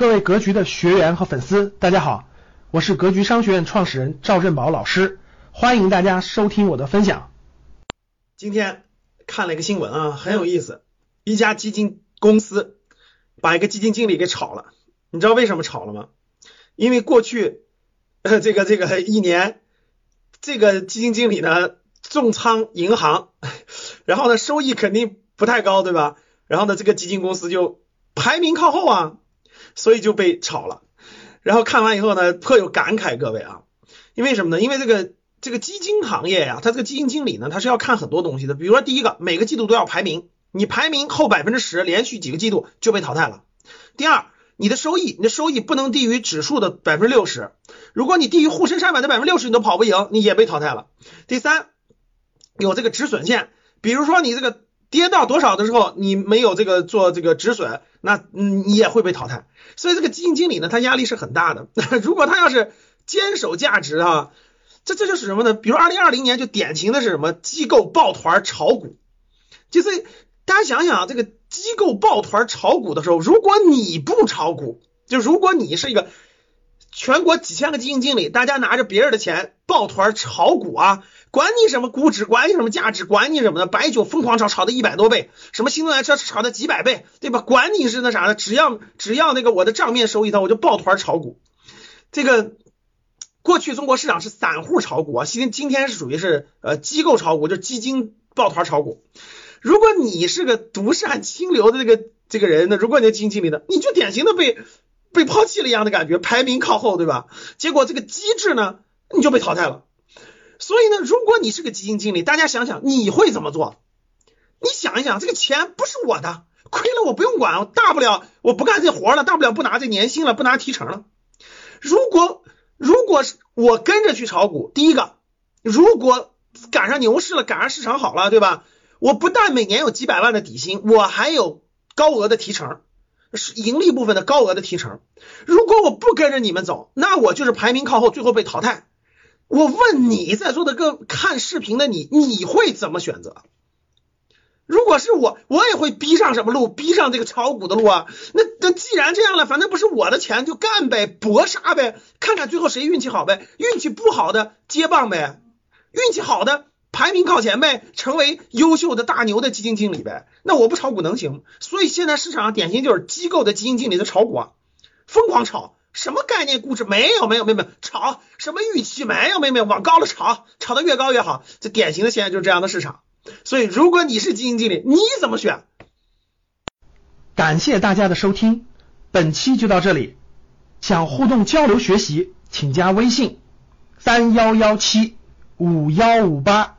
各位格局的学员和粉丝，大家好，我是格局商学院创始人赵振宝老师，欢迎大家收听我的分享。今天看了一个新闻啊，很有意思，一家基金公司把一个基金经理给炒了，你知道为什么炒了吗？因为过去这个这个一年，这个基金经理呢重仓银行，然后呢收益肯定不太高，对吧？然后呢这个基金公司就排名靠后啊。所以就被炒了，然后看完以后呢，颇有感慨，各位啊，因为什么呢？因为这个这个基金行业呀，它这个基金经理呢，他是要看很多东西的，比如说第一个，每个季度都要排名，你排名后百分之十，连续几个季度就被淘汰了。第二，你的收益，你的收益不能低于指数的百分之六十，如果你低于沪深三百的百分之六十，你都跑不赢，你也被淘汰了。第三，有这个止损线，比如说你这个。跌到多少的时候，你没有这个做这个止损，那你也会被淘汰。所以这个基金经理呢，他压力是很大的。如果他要是坚守价值啊，这这就是什么呢？比如二零二零年就典型的是什么？机构抱团炒股。就是大家想想，这个机构抱团炒股的时候，如果你不炒股，就如果你是一个全国几千个基金经理，大家拿着别人的钱抱团炒股啊。管你什么估值，管你什么价值，管你什么的，白酒疯狂炒，炒的一百多倍，什么新能源车炒的几百倍，对吧？管你是那啥的，只要只要那个我的账面收益高，我就抱团炒股。这个过去中国市场是散户炒股啊，今今天是属于是呃机构炒股，就基金抱团炒股。如果你是个独善清流的这个这个人呢，如果你是基金经理呢，你就典型的被被抛弃了一样的感觉，排名靠后，对吧？结果这个机制呢，你就被淘汰了。所以呢，如果你是个基金经理，大家想想你会怎么做？你想一想，这个钱不是我的，亏了我不用管，大不了我不干这活了，大不了不拿这年薪了，不拿提成了。如果如果是我跟着去炒股，第一个，如果赶上牛市了，赶上市场好了，对吧？我不但每年有几百万的底薪，我还有高额的提成，是盈利部分的高额的提成。如果我不跟着你们走，那我就是排名靠后，最后被淘汰。我问你在座的各看视频的你，你会怎么选择？如果是我，我也会逼上什么路？逼上这个炒股的路啊？那那既然这样了，反正不是我的钱，就干呗，搏杀呗，看看最后谁运气好呗。运气不好的接棒呗，运气好的排名靠前呗，成为优秀的大牛的基金经理呗。那我不炒股能行？所以现在市场上典型就是机构的基金经理在炒股啊，疯狂炒。什么概念估值没有没有没有没有炒什么预期没有没有没有往高了炒炒得越高越好，这典型的现在就是这样的市场。所以如果你是基金经理，你怎么选？感谢大家的收听，本期就到这里。想互动交流学习，请加微信三幺幺七五幺五八